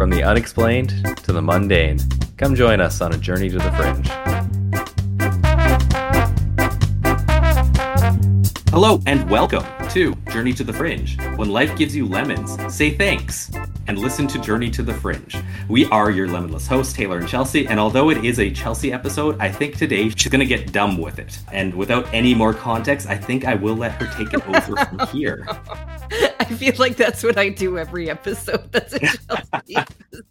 From the unexplained to the mundane, come join us on a journey to the fringe. Hello and welcome to Journey to the Fringe. When life gives you lemons, say thanks and listen to Journey to the Fringe. We are your lemonless hosts, Taylor and Chelsea, and although it is a Chelsea episode, I think today she's gonna get dumb with it. And without any more context, I think I will let her take it over from here. I feel like that's what I do every episode. That's a Chelsea episode.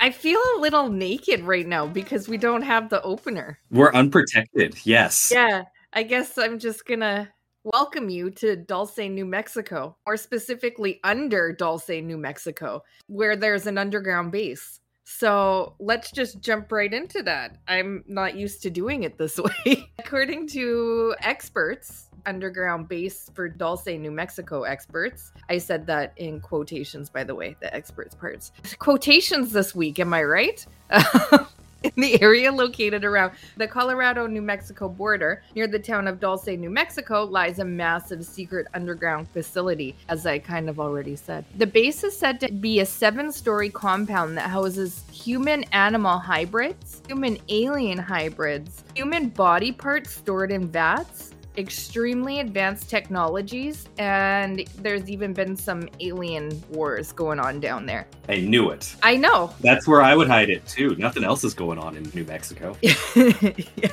I feel a little naked right now because we don't have the opener. We're unprotected, yes. Yeah, I guess I'm just gonna welcome you to Dulce, New Mexico, or specifically under Dulce, New Mexico, where there's an underground base. So let's just jump right into that. I'm not used to doing it this way. According to experts, underground base for Dulce, New Mexico experts. I said that in quotations, by the way, the experts parts. Quotations this week, am I right? in the area located around the Colorado New Mexico border near the town of Dulce, New Mexico, lies a massive secret underground facility, as I kind of already said. The base is said to be a seven story compound that houses human animal hybrids, human alien hybrids, human body parts stored in vats, extremely advanced technologies, and there's even been some alien wars going on down there. I knew it. I know. That's where I would hide it too. Nothing else is going on in New Mexico. yeah,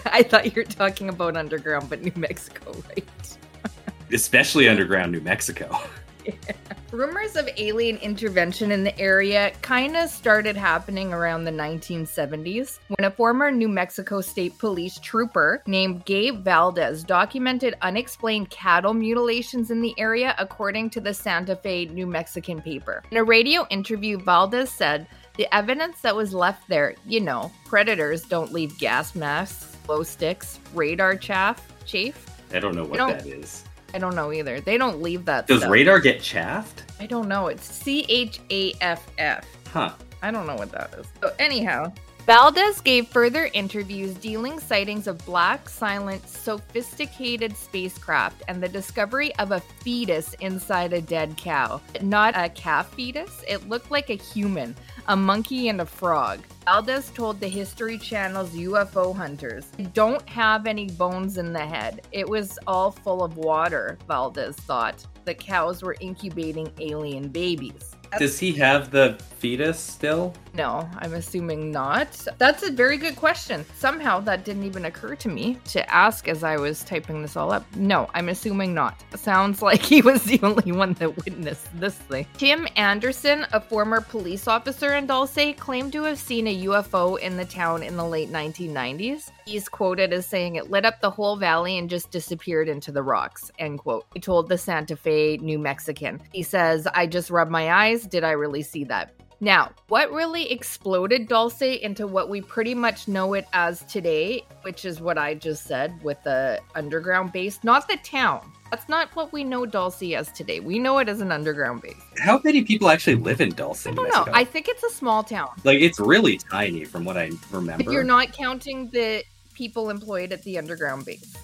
I thought you were talking about underground, but New Mexico, right? Especially underground New Mexico. Yeah. Rumors of alien intervention in the area kind of started happening around the 1970s when a former New Mexico State Police trooper named Gabe Valdez documented unexplained cattle mutilations in the area, according to the Santa Fe New Mexican paper. In a radio interview, Valdez said, the evidence that was left there, you know, predators don't leave gas masks, glow sticks, radar chaff, chafe. I don't know what don't- that is. I don't know either. They don't leave that. Does stuff. radar get chaffed? I don't know. It's C H A F F. Huh. I don't know what that is. So, anyhow, Valdez gave further interviews dealing sightings of black, silent, sophisticated spacecraft and the discovery of a fetus inside a dead cow. Not a calf fetus, it looked like a human, a monkey, and a frog. Valdez told the History Channel's UFO hunters, don't have any bones in the head. It was all full of water, Valdez thought. The cows were incubating alien babies. Does he have the fetus still? No, I'm assuming not. That's a very good question. Somehow that didn't even occur to me to ask as I was typing this all up. No, I'm assuming not. Sounds like he was the only one that witnessed this thing. Tim Anderson, a former police officer in Dulce, claimed to have seen a UFO in the town in the late 1990s. He's quoted as saying it lit up the whole valley and just disappeared into the rocks. End quote. He told the Santa Fe New Mexican. He says, I just rubbed my eyes. Did I really see that? Now, what really exploded Dulce into what we pretty much know it as today, which is what I just said with the underground base, not the town. That's not what we know Dulce as today. We know it as an underground base. How many people actually live in Dulce, I don't know. I think it's a small town. Like it's really tiny from what I remember. If you're not counting the people employed at the underground base.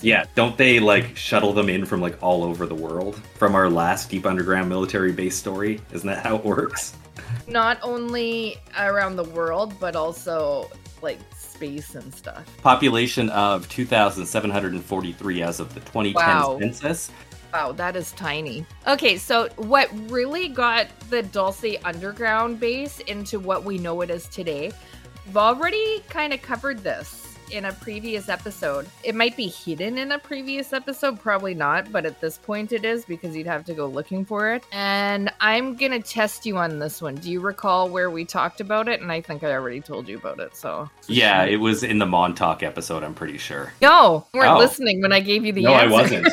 Yeah, don't they like shuttle them in from like all over the world? From our last deep underground military base story, isn't that how it works? Not only around the world, but also like space and stuff. Population of 2,743 as of the 2010 Wow. census. Wow, that is tiny. Okay, so what really got the Dulce underground base into what we know it is today? We've already kind of covered this in a previous episode. It might be hidden in a previous episode, probably not, but at this point it is because you'd have to go looking for it. And I'm going to test you on this one. Do you recall where we talked about it? And I think I already told you about it, so. Yeah, it was in the Montauk episode, I'm pretty sure. No, you weren't Oh. listening when I gave you the no, I wasn't.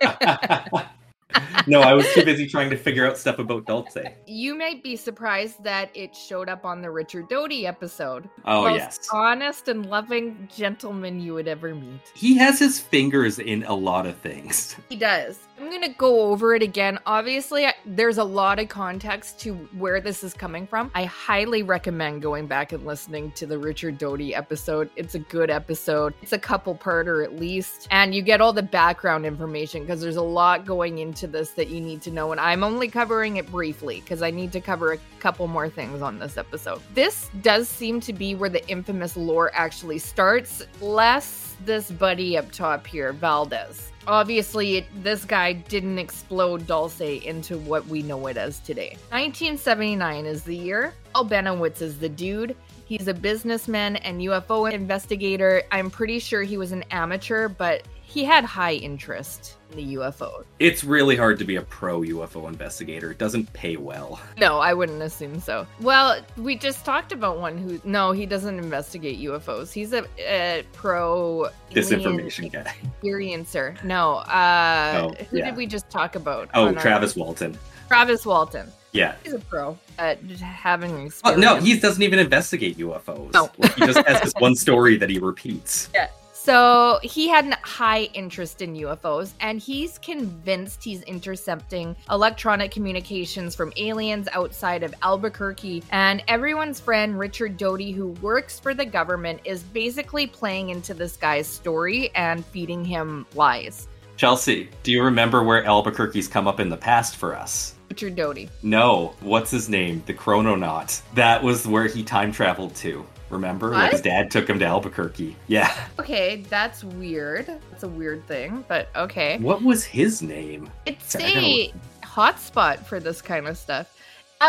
no, I was too busy trying to figure out stuff about Dulce. You might be surprised that it showed up on the Richard Doty episode. Oh, Most yes. honest and loving gentleman you would ever meet. He has his fingers in a lot of things. He does. I'm going to go over it again. Obviously, there's a lot of context to where this is coming from. I highly recommend going back and listening to the Richard Doty episode. It's a good episode. It's a couple parter at least, and you get all the background information because there's a lot going into this that you need to know. And I'm only covering it briefly because I need to cover a couple more things on this episode. This does seem to be where the infamous lore actually starts, less this buddy up top here, Valdez obviously it, this guy didn't explode Dulce into what we know it as today. 1979 is the year. Al Bennewitz is the dude. He's a businessman and UFO investigator. I'm pretty sure he was an amateur, but he had high interest in the UFO. It's really hard to be a pro UFO investigator. It doesn't pay well. No, I wouldn't assume so. Well, we just talked about one who no, he doesn't investigate UFOs. He's a, a pro disinformation guy. Experiencer. No, uh oh, who yeah. did we just talk about? Oh, Travis our... Walton. Travis Walton. Yeah. He's a pro at having experience. Oh, no, he doesn't even investigate UFOs. No. Like, he just has this one story that he repeats. Yeah. So he had a high interest in UFOs, and he's convinced he's intercepting electronic communications from aliens outside of Albuquerque. And everyone's friend, Richard Doty, who works for the government, is basically playing into this guy's story and feeding him lies. Chelsea, do you remember where Albuquerque's come up in the past for us? Richard Doty. No, what's his name? The Chrononaut. That was where he time traveled to. Remember? What? Like his dad took him to Albuquerque. Yeah. Okay, that's weird. That's a weird thing, but okay. What was his name? It's a hotspot for this kind of stuff.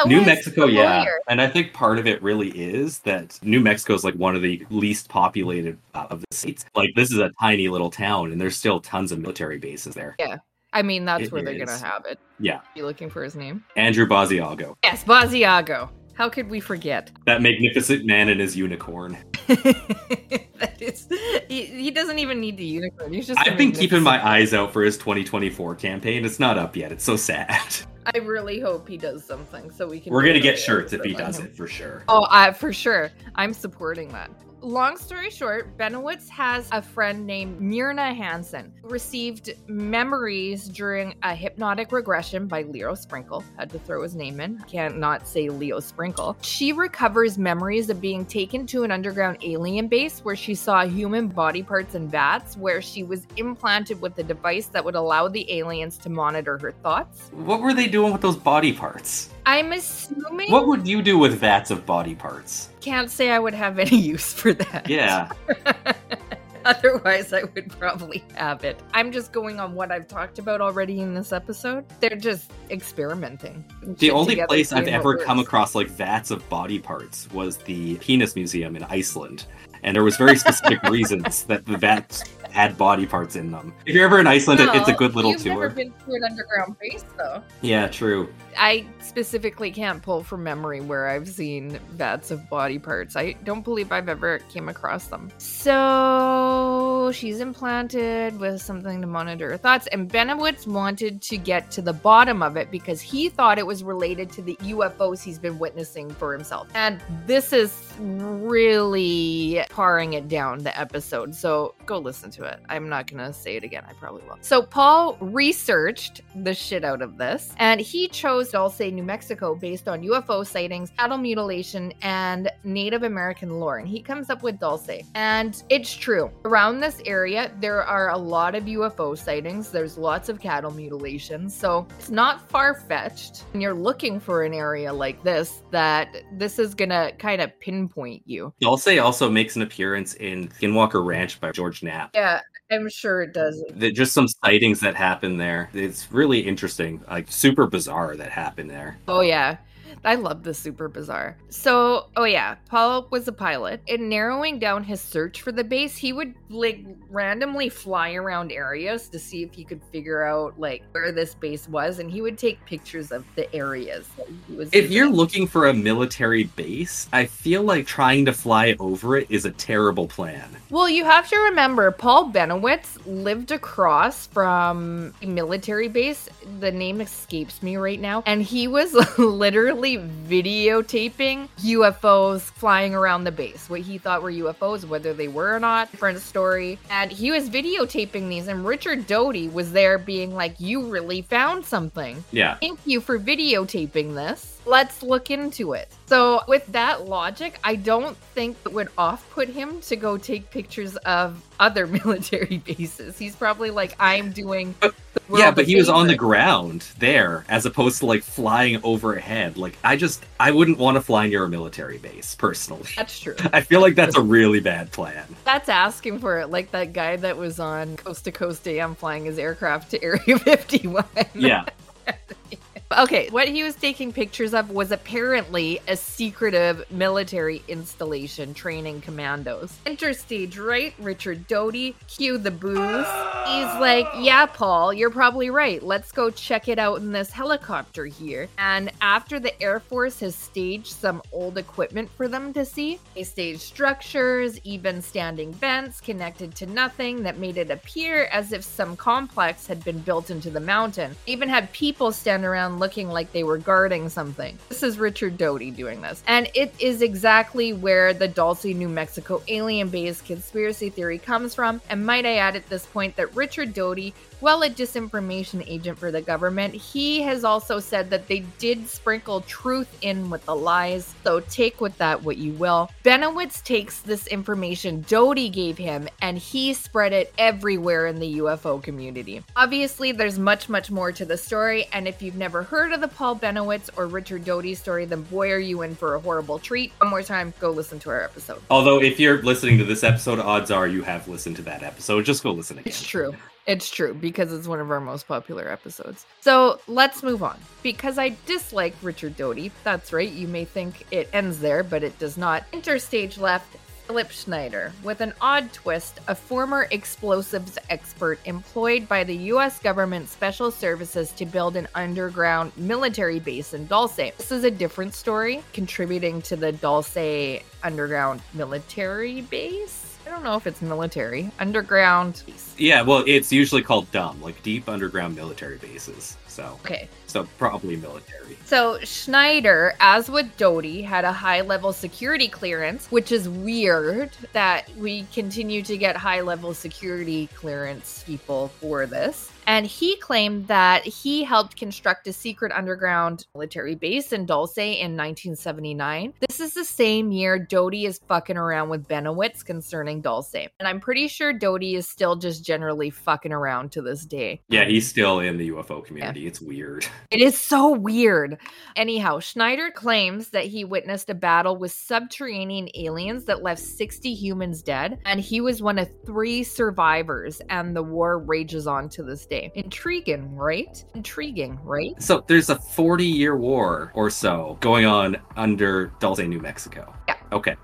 New Mexico, yeah. And I think part of it really is that New Mexico is like one of the least populated uh, of the states. Like this is a tiny little town and there's still tons of military bases there. Yeah. I mean, that's it where they're going to have it. Yeah. You looking for his name? Andrew Basiago. Yes, Basiago. How could we forget? That magnificent man and his unicorn. that is, he, he, doesn't even need the unicorn. He's just. I've been keeping my eyes out for his 2024 campaign. It's not up yet. It's so sad. I really hope he does something so we can. We're gonna get shirts if he does it for sure. Oh, I, for sure. I'm supporting that long story short, Bennewitz has a friend named Myrna Hansen who received memories during a hypnotic regression by Leo Sprinkle. Had to throw his name in. Can't not say Leo Sprinkle. She recovers memories of being taken to an underground alien base where she saw human body parts and vats, where she was implanted with a device that would allow the aliens to monitor her thoughts. What were they doing with those body parts? I'm assuming. What would you do with vats of body parts? Can't say I would have any use for that. Yeah. Otherwise, I would probably have it. I'm just going on what I've talked about already in this episode. They're just experimenting. The only place I've ever come across like vats of body parts was the Penis Museum in Iceland. And there was very specific reasons that the vats had body parts in them. If you're ever in Iceland, no, it's a good little tour. you've tour. Never been to an underground base though. Yeah, true. I specifically can't pull from memory where I've seen vats of body parts. I don't believe I've ever came across them. So she's implanted with something to monitor her thoughts, and Bennewitz wanted to get to the bottom of it because he thought it was related to the UFOs he's been witnessing for himself. And this is really paring it down the episode. So go listen to it. I'm not gonna say it again. I probably will. So Paul researched the shit out of this, and he chose Dulce, New Mexico, based on UFO sightings, cattle mutilation, and Native American lore. And he comes up with Dulce. And it's true. Around this area, there are a lot of UFO sightings. There's lots of cattle mutilations. So it's not far fetched. And you're looking for an area like this that this is going to kind of pinpoint you. Dulce also makes an appearance in Skinwalker Ranch by George Knapp. Yeah, I'm sure it does. Just some sightings that happen there. It's really interesting, like super bizarre that happened there. Oh yeah. I love the super bizarre. So, oh yeah, Paul was a pilot. In narrowing down his search for the base, he would like randomly fly around areas to see if he could figure out like where this base was, and he would take pictures of the areas. if you're looking for a military base, I feel like trying to fly over it is a terrible plan. Well, you have to remember, Paul Bennewitz lived across from a military base. The name escapes me right now, and he was literally apparently videotaping UFOs flying around the base. What he thought were UFOs, whether they were or not, different story. And he was videotaping these, and Richard Doty was there being like, You really found something. Yeah. Thank you for videotaping this. Let's look into it. So, with that logic, I don't think it would off put him to go take pictures of other military bases. He's probably like, I'm doing. the Yeah, but he was on the ground there as opposed to like flying overhead. Like I just I wouldn't want to fly near a military base personally. That's true. I feel like that's a really bad plan. That's asking for it, like that guy that was on Coast to Coast AM flying his aircraft to Area 51. Yeah. Okay, what he was taking pictures of was apparently a secretive military installation training commandos. Enter stage right, Richard Doty, cue the booze. He's like, Yeah, Paul, you're probably right. Let's go check it out in this helicopter here. And after the Air Force has staged some old equipment for them to see, they staged structures, even standing vents connected to nothing that made it appear as if some complex had been built into the mountain. Even had people stand around looking like they were guarding something. This is Richard Doty doing this. And it is exactly where the Dulce, New Mexico alien base conspiracy theory comes from. And might I add at this point that Richard Doty, while a disinformation agent for the government, he has also said that they did sprinkle truth in with the lies. So take with that what you will. Bennewitz takes this information Doty gave him and he spread it everywhere in the UFO community. Obviously, there's much, much more to the story. And if you've never heard of the Paul Bennewitz or Richard Doty story, then boy, are you in for a horrible treat. One more time, go listen to our episode. Although if you're listening to this episode, odds are you have listened to that episode. Just go listen again. It's true. It's true because it's one of our most popular episodes. So let's move on. Because I dislike Richard Doty, that's right, you may think it ends there, but it does not. Interstage left Philip Schneider, with an odd twist, a former explosives expert employed by the US government special services to build an underground military base in Dulce. This is a different story, contributing to the Dulce underground military base. I don't know if it's military. Underground base. Yeah, well, it's usually called dumb, like deep underground military bases. So, Okay. so probably military. So Schneider, as with Doty, had a high level security clearance, which is weird that we continue to get high level security clearance people for this. And he claimed that he helped construct a secret underground military base in Dulce in 1979. This is the same year Doty is fucking around with Bennewitz concerning Dulce. And I'm pretty sure Doty is still just generally fucking around to this day. Yeah, he's still in the UFO community. It's weird. It is so weird. Anyhow, Schneider claims that he witnessed a battle with subterranean aliens that left 60 humans dead, and he was one of three survivors, and the war rages on to this day. Intriguing, right? Intriguing, right? So there's a 40 year war or so going on under Dulce, New Mexico. Yeah. Okay.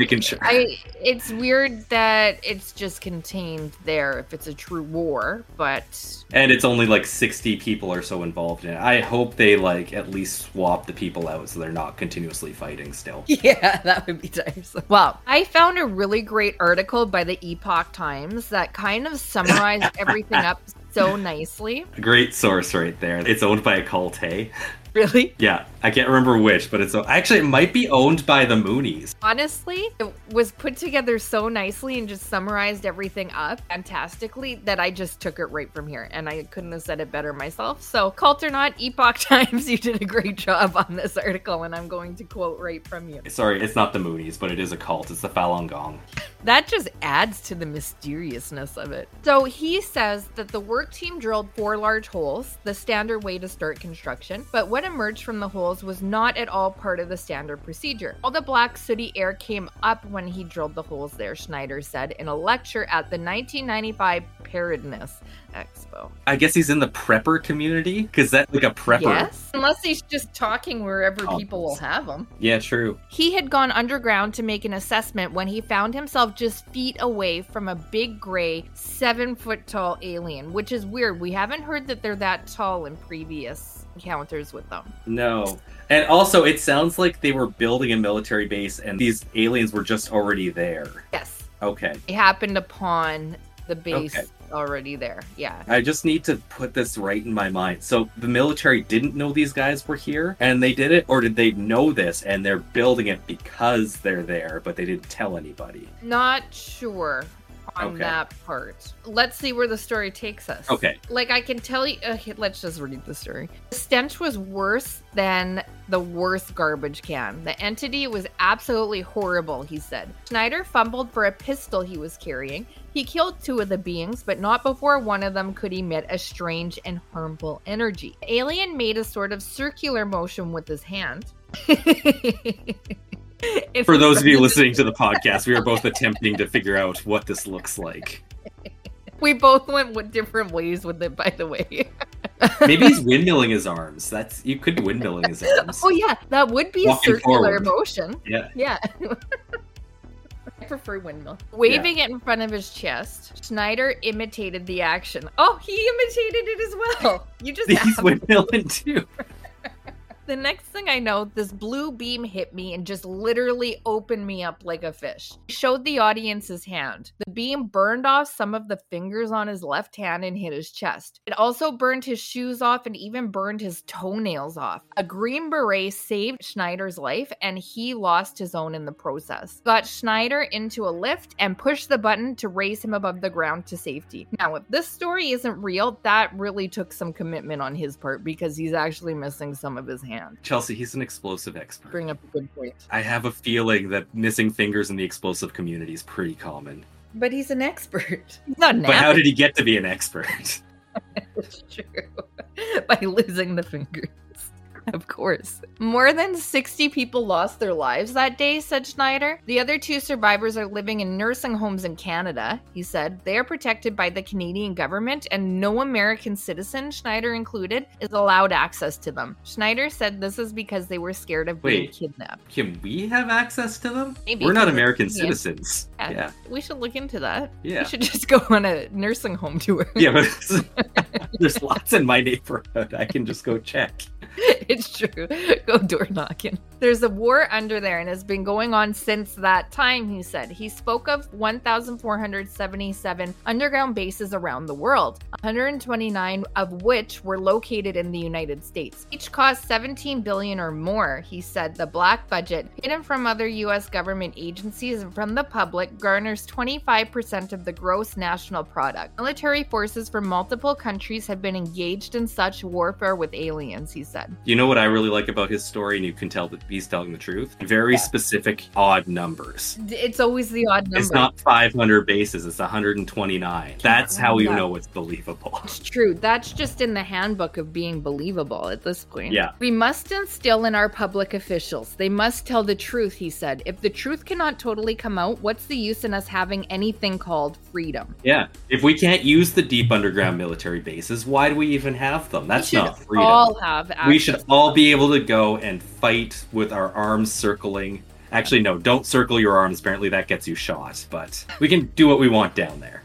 Making sure. I it's weird that it's just contained there if it's a true war, but And it's only like 60 people or so involved in it. I hope they like at least swap the people out so they're not continuously fighting still. Yeah, that would be times. Well, I found a really great article by the Epoch Times that kind of summarized everything up so nicely. Great source right there. It's owned by a cult, hey? Really? Yeah, I can't remember which, but it's actually it might be owned by the Moonies. Honestly, it was put together so nicely and just summarized everything up fantastically that I just took it right from here. And I couldn't have said it better myself. So, cult or not, Epoch Times, you did a great job on this article, and I'm going to quote right from you. Sorry, it's not the Moonies, but it is a cult. It's the Falun Gong. That just adds to the mysteriousness of it. So he says that the work team drilled four large holes, the standard way to start construction, but what emerged from the holes was not at all part of the standard procedure. All the black sooty air came up when he drilled the holes there, Schneider said in a lecture at the 1995 Preparedness Expo. I guess he's in the prepper community because that like a prepper. Yes, unless he's just talking wherever Oh. people will have him. Yeah, true. He had gone underground to make an assessment when he found himself just feet away from a big gray, seven foot tall alien, which is weird. We haven't heard that they're that tall in previous encounters with them. No. And also, it sounds like they were building a military base and these aliens were just already there. Yes. Okay. They happened upon the base Okay. already there. Yeah. I just need to put this right in my mind. So the military didn't know these guys were here and they did it, or did they know this and they're building it because they're there, but they didn't tell anybody? Not sure on Okay. that part. Let's see where the story takes us. Okay. Like I can tell you, okay, let's just read the story. The stench was worse than the worst garbage can. The entity was absolutely horrible, he said. Schneider fumbled for a pistol he was carrying. He killed two of the beings, but not before one of them could emit a strange and harmful energy. The alien made a sort of circular motion with his hand. In For those of you listening to the podcast, we are both attempting to figure out what this looks like. We both went with different ways with it, by the way. Maybe he's windmilling his arms. That's you could be windmilling his arms. Oh yeah, that would be Walking a circular forward. motion. Yeah. Yeah. I prefer windmill. Waving it in front of his chest, Schneider imitated the action. Oh, he imitated it as well. You just He's windmilling too. The next thing I know, this blue beam hit me and just literally opened me up like a fish. He showed the audience his hand. The beam burned off some of the fingers on his left hand and hit his chest. It also burned his shoes off and even burned his toenails off. A green beret saved Schneider's life and he lost his own in the process. Got Schneider into a lift and pushed the button to raise him above the ground to safety. Now, if this story isn't real, that really took some commitment on his part because he's actually missing some of his hand. Chelsea, he's an explosive expert. Bring up a good point. I have a feeling that missing fingers in the explosive community is pretty common. But he's an expert. He's not an But how did he get to be an expert? It's true. By losing the fingers. Of course. More than 60 people lost their lives that day, said Schneider. The other two survivors are living in nursing homes in Canada, he said. They are protected by the Canadian government, and no American citizen, Schneider included, is allowed access to them. Schneider said this is because they were scared of being kidnapped. Can we have access to them? Maybe We're not American Canadian. citizens. Yeah. Yeah. We should look into that. Yeah. We should just go on a nursing home tour. Yeah, but there's lots in my neighborhood. I can just go check. It's true. Go door knocking. There's a war under there and has been going on since that time, he said. He spoke of 1,477 underground bases around the world, 129 of which were located in the United States. Each cost 17 billion or more, he said. The black budget, hidden from other US government agencies and from the public, garners 25% of the gross national product. Military forces from multiple countries have been engaged in such warfare with aliens, he said. You know what I really like about his story, and you can tell that he's telling the truth? Very Yeah. specific, odd numbers. It's always the odd number. It's not 500 bases, it's 129. That's how you know it's believable. It's true. That's just in the handbook of being believable at this point. Yeah. We must instill in our public officials. They must tell the truth, he said. If the truth cannot totally come out, what's the use in us having anything called freedom? Yeah. If we can't use the deep underground military bases, why do we even have them? That's not freedom. all have access. we should all be able to go and fight with our arms circling. Actually, no, don't circle your arms. Apparently, that gets you shot. But we can do what we want down there.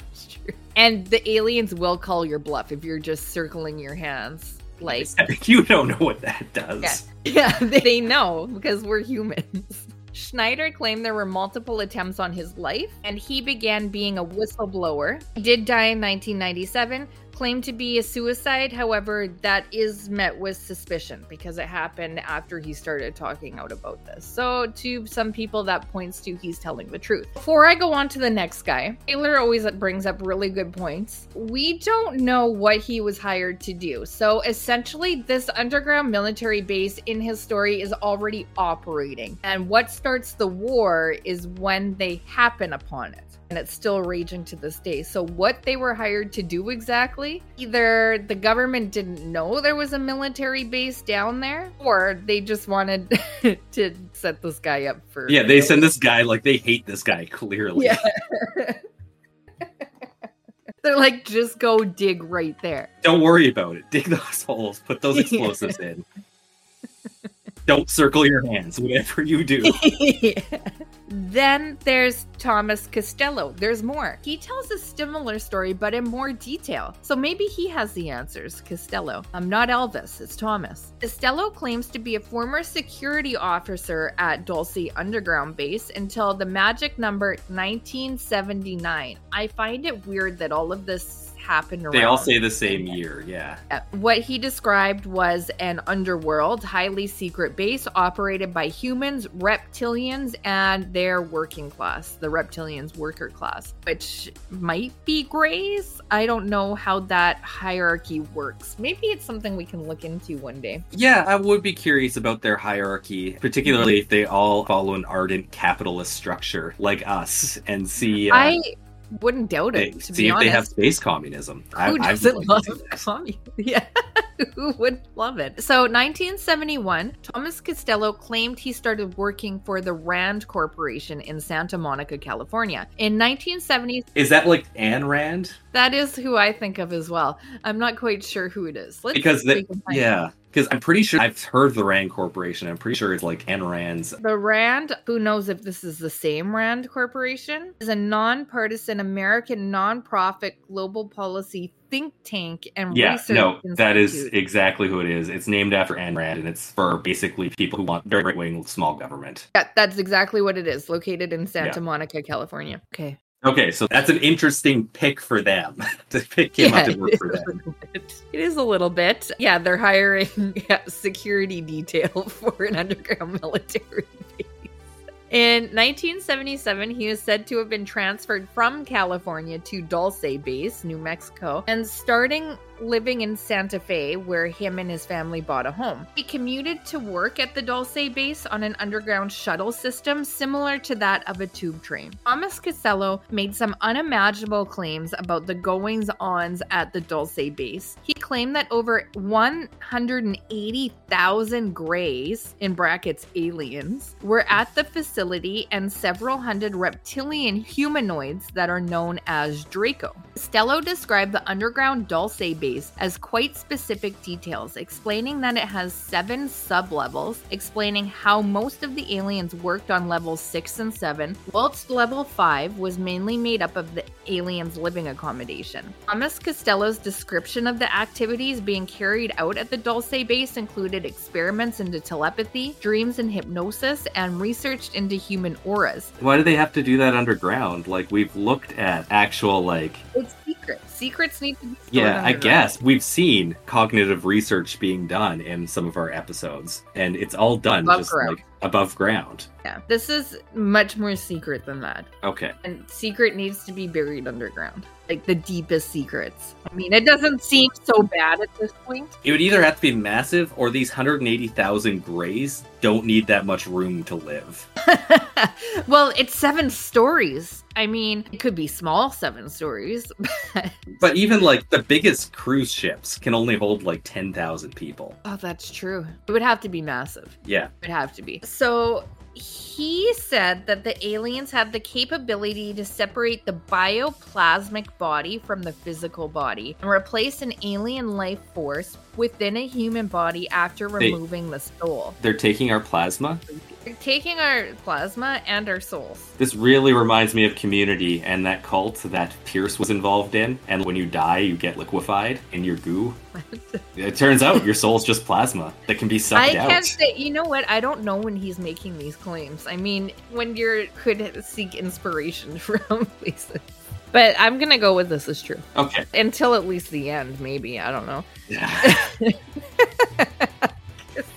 And the aliens will call your bluff if you're just circling your hands. Like, You don't know what that does. Yeah. yeah, they know because we're humans. Schneider claimed there were multiple attempts on his life, and he began being a whistleblower. He did die in 1997, claimed to be a suicide. However, that is met with suspicion because it happened after he started talking out about this. So, to some people, that points to he's telling the truth. Before I go on to the next guy, Taylor always brings up really good points. We don't know what he was hired to do. So, essentially, this underground military base in his story is already operating. And what starts the war is when they happen upon it and it's still raging to this day. So, what they were hired to do exactly, either the government didn't know there was a military base down there, or they just wanted to set this guy up for. Yeah, they send this guy like they hate this guy clearly. Yeah. They're like, just go dig right there. Don't worry about it. Dig those holes. Put those explosives in. Don't circle your hands. Whatever you do. Then there's Thomas Costello. There's more. He tells a similar story, but in more detail. So maybe he has the answers. Costello. I'm not Elvis, it's Thomas. Costello claims to be a former security officer at Dulce Underground Base until the magic number 1979. I find it weird that all of this happened around. They all say the same year, yeah. Uh, What he described was an underworld, highly secret base operated by humans, reptilians, and their working class, the reptilians' worker class, which might be Greys. I don't know how that hierarchy works. Maybe it's something we can look into one day. Yeah, I would be curious about their hierarchy, particularly if they all follow an ardent capitalist structure like us, and see uh, I wouldn't doubt they- it, to see if honest. they have space communism. I- Who I doesn't like love to see that. communism? Yeah, who would love it? So, 1971, Thomas Costello claimed he started working for the Rand Corporation in Santa Monica, California. In 1970, Is that like Anne Rand? that is who I think of as well. I'm not quite sure who it is. Let's Because the, yeah, because I'm pretty sure I've heard the Rand Corporation. I'm pretty sure it's like Ayn Rand's. The Rand, who knows if this is the same Rand Corporation, is a nonpartisan American nonprofit global policy think tank and Yeah, research no, that is exactly who it is. It's named after Ayn Rand, and it's for basically people who want very right wing small government. Yeah, that's exactly what it is. Located in Santa Monica, California. Okay. Okay, so that's an interesting pick for them pick up to work for them. It is a little bit. Yeah, they're hiring yeah, security detail for an underground military base. In 1977, he is said to have been transferred from California to Dulce Base, New Mexico, and starting living in Santa Fe, where him and his family bought a home. He commuted to work at the Dulce Base on an underground shuttle system similar to that of a tube train. Thomas Costello made some unimaginable claims about the goings ons at the Dulce Base. He claimed that over 180,000 Greys, in brackets aliens, were at the facility and several hundred reptilian humanoids that are known as Draco. Stello described the underground Dulce base as quite specific details, explaining that it has seven sublevels, explaining how most of the aliens worked on levels 6 and 7, whilst level 5 was mainly made up of the aliens' living accommodation. Thomas Costello's description of the activities being carried out at the Dulce base included experiments into telepathy, dreams and hypnosis, and research into human auras. Why do they have to do that underground? Like we've looked at actual like It's. Secrets need to be stored yeah, I guess we've seen cognitive research being done in some of our episodes, and it's all done Above just ground. like above ground. Yeah, this is much more secret than that. Okay. And secret needs to be buried underground. Like the deepest secrets. I mean, it doesn't seem so bad at this point. It would either have to be massive or these 180,000 grays don't need that much room to live. well, it's seven stories. I mean, it could be small seven stories. but- But even like the biggest cruise ships can only hold like 10,000 people. oh, that's true. It would have to be massive. Yeah. It would have to be. So he said that the aliens have the capability to separate the bioplasmic body from the physical body and replace an alien life force within a human body after They- removing the soul. They're taking our plasma. Taking our plasma and our souls. This really reminds me of Community and that cult that Pierce was involved in. And when you die, you get liquefied in your goo. It turns out your soul's just plasma that can be I sucked out. can't say. You know what? I don't know when he's making these claims. I mean, when you could seek inspiration from places. But I'm gonna go with this is true Okay. until at least the end. Maybe I don't know.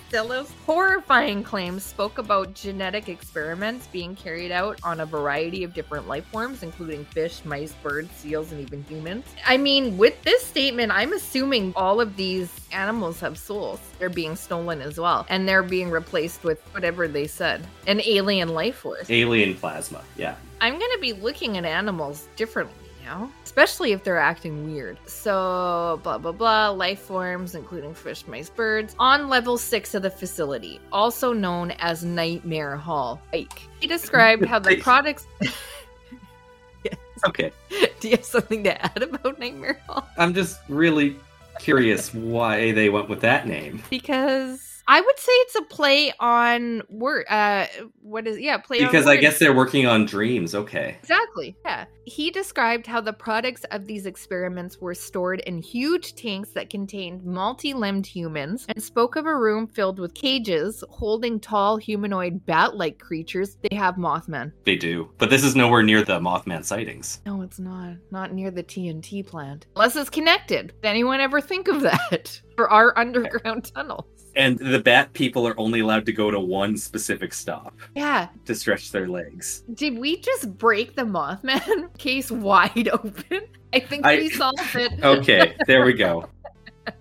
Costello's horrifying claims spoke about genetic experiments being carried out on a variety of different life forms, including fish, mice, birds, seals, and even humans. I mean, with this statement, I'm assuming all of these animals have souls. They're being stolen as well, and they're being replaced with whatever they said an alien life force. Alien plasma. Yeah. I'm going to be looking at animals differently now, especially if they're acting weird. So, blah, blah, blah, life forms, including fish, mice, birds, on level six of the facility, also known as Nightmare Hall. Ike. He described how the products. Okay. Do you have something to add about Nightmare Hall? I'm just really curious why they went with that name. Because I would say it's a play on word. Uh, what is yeah, play because I guess they're working on dreams. Okay. Exactly. Yeah. He described how the products of these experiments were stored in huge tanks that contained multi limbed humans and spoke of a room filled with cages holding tall humanoid bat like creatures. They have Mothman. They do. But this is nowhere near the Mothman sightings. No, it's not. Not near the TNT plant. Unless it's connected. Did anyone ever think of that? For our underground tunnels. And the bat people are only allowed to go to one specific stop Yeah. to stretch their legs. Did we just break the Mothman case wide open? I think I- we solved it. Okay, there we go.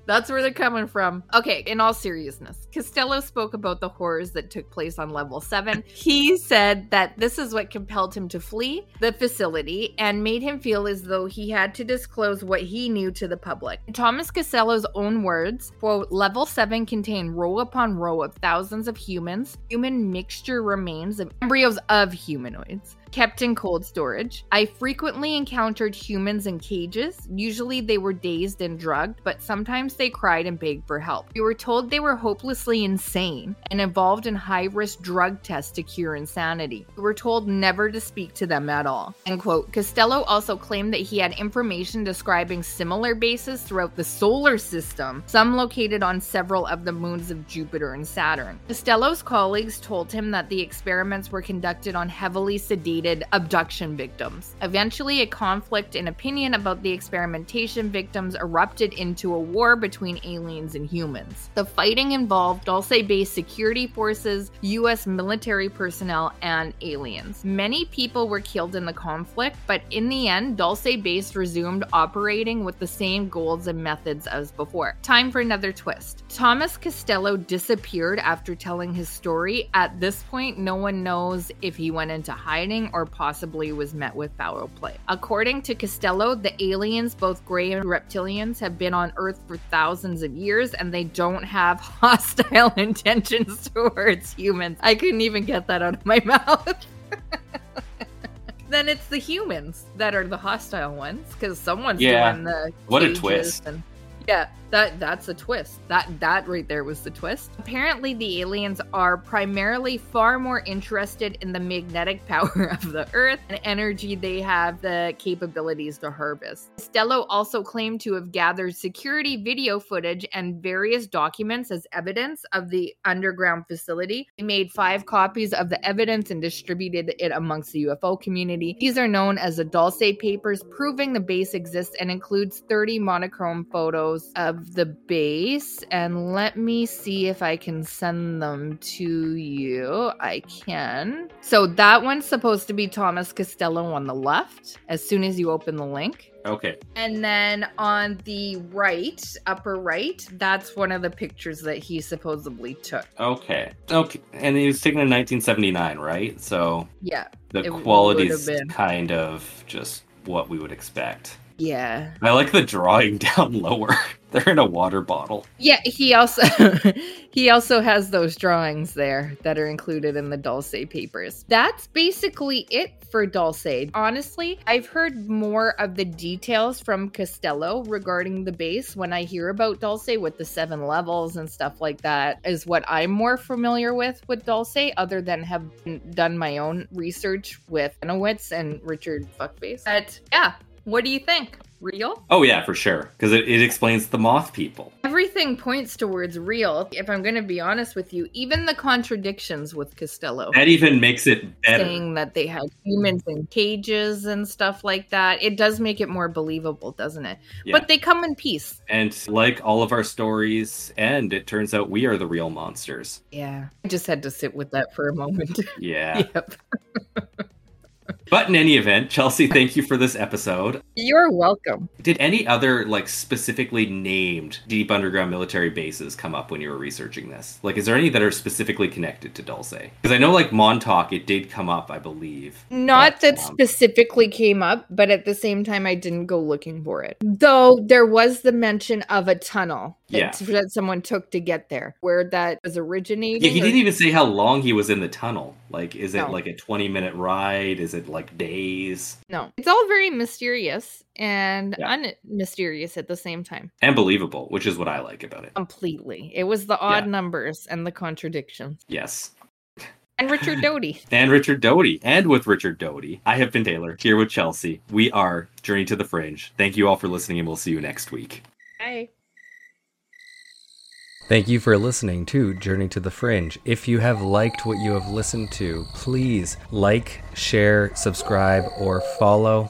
That's where they're coming from. Okay, in all seriousness, Costello spoke about the horrors that took place on level 7. He said that this is what compelled him to flee the facility and made him feel as though he had to disclose what he knew to the public. Thomas Costello's own words, quote, level 7 contained row upon row of thousands of humans, human mixture remains of embryos of humanoids kept in cold storage. I frequently encountered humans in cages. Usually they were dazed and drugged, but sometimes they cried and begged for help. We were told they were hopelessly insane and involved in high risk drug tests to cure insanity. We were told never to speak to them at all. End quote. Costello also claimed that he had information describing similar bases throughout the solar system, some located on several of the moons of Jupiter and Saturn. Costello's colleagues told him that the experiments were conducted on heavily sedated abduction victims. Eventually, a conflict in opinion about the experimentation victims erupted into a war between aliens and humans. The fighting involved Dulce based security forces, US military personnel, and aliens. Many people were killed in the conflict, but in the end, Dulce base resumed operating with the same goals and methods as before. Time for another twist. Thomas Costello disappeared after telling his story. At this point, no one knows if he went into hiding or possibly was met with foul play. According to Costello, the aliens, both gray and reptilians, have been on Earth for thousands of years and they don't have hostile intentions towards humans. I couldn't even get that out of my mouth. then it's the humans that are the hostile ones because someone's Yeah. doing the What a twist. and- yeah, that that's a twist. That that right there was the twist. Apparently, the aliens are primarily far more interested in the magnetic power of the Earth and energy they have the capabilities to harvest. Stello also claimed to have gathered security video footage and various documents as evidence of the underground facility. He made five copies of the evidence and distributed it amongst the UFO community. These are known as the Dulce papers, proving the base exists and includes 30 monochrome photos of the base. And let me see if I can send them to you. I can. So that one's supposed to be Thomas Costello on the left as soon as you open the link. Okay. And then on the right, upper right, that's one of the pictures that he supposedly took. Okay. Okay. And he was taken in 1979, right? So Yeah. the quality's kind of just what we would expect. Yeah. I like the drawing down lower. They're in a water bottle. Yeah, he also he also has those drawings there that are included in the Dulce papers. That's basically it for Dulce. Honestly, I've heard more of the details from Costello regarding the base when I hear about Dulce with the seven levels and stuff like that is what I'm more familiar with with Dulce other than have done my own research with Anowitz and Richard Fuckface. But yeah, what do you think? Real? Oh yeah, for sure. Because it, it explains the moth people. Everything points towards real. If I'm going to be honest with you, even the contradictions with Costello That even makes it better. saying that they had humans in cages and stuff like that, it does make it more believable, doesn't it? Yeah. But they come in peace. And like all of our stories end, it turns out we are the real monsters. Yeah. I just had to sit with that for a moment. Yeah. yep. But in any event, Chelsea, thank you for this episode. You're welcome. Did any other like specifically named deep underground military bases come up when you were researching this? Like, is there any that are specifically connected to Dulce? Because I know like Montauk, it did come up, I believe. Not But, that um, specifically came up, but at the same time, I didn't go looking for it. Though there was the mention of a tunnel Yeah. that, that someone took to get there, where that was originating. Yeah, he or- didn't even say how long he was in the tunnel. Like, is it No. like a 20 minute ride? Is it like days. No, it's all very mysterious and Yeah. unmysterious at the same time. And believable, which is what I like about it. Completely. It was the odd Yeah. numbers and the contradictions. Yes. And Richard Doty. And Richard Doty. And with Richard Doty, I have been Taylor, here with Chelsea. We are Journey to the Fringe. Thank you all for listening, and we'll see you next week. Bye. Thank you for listening to Journey to the Fringe. If you have liked what you have listened to, please like, share, subscribe, or follow,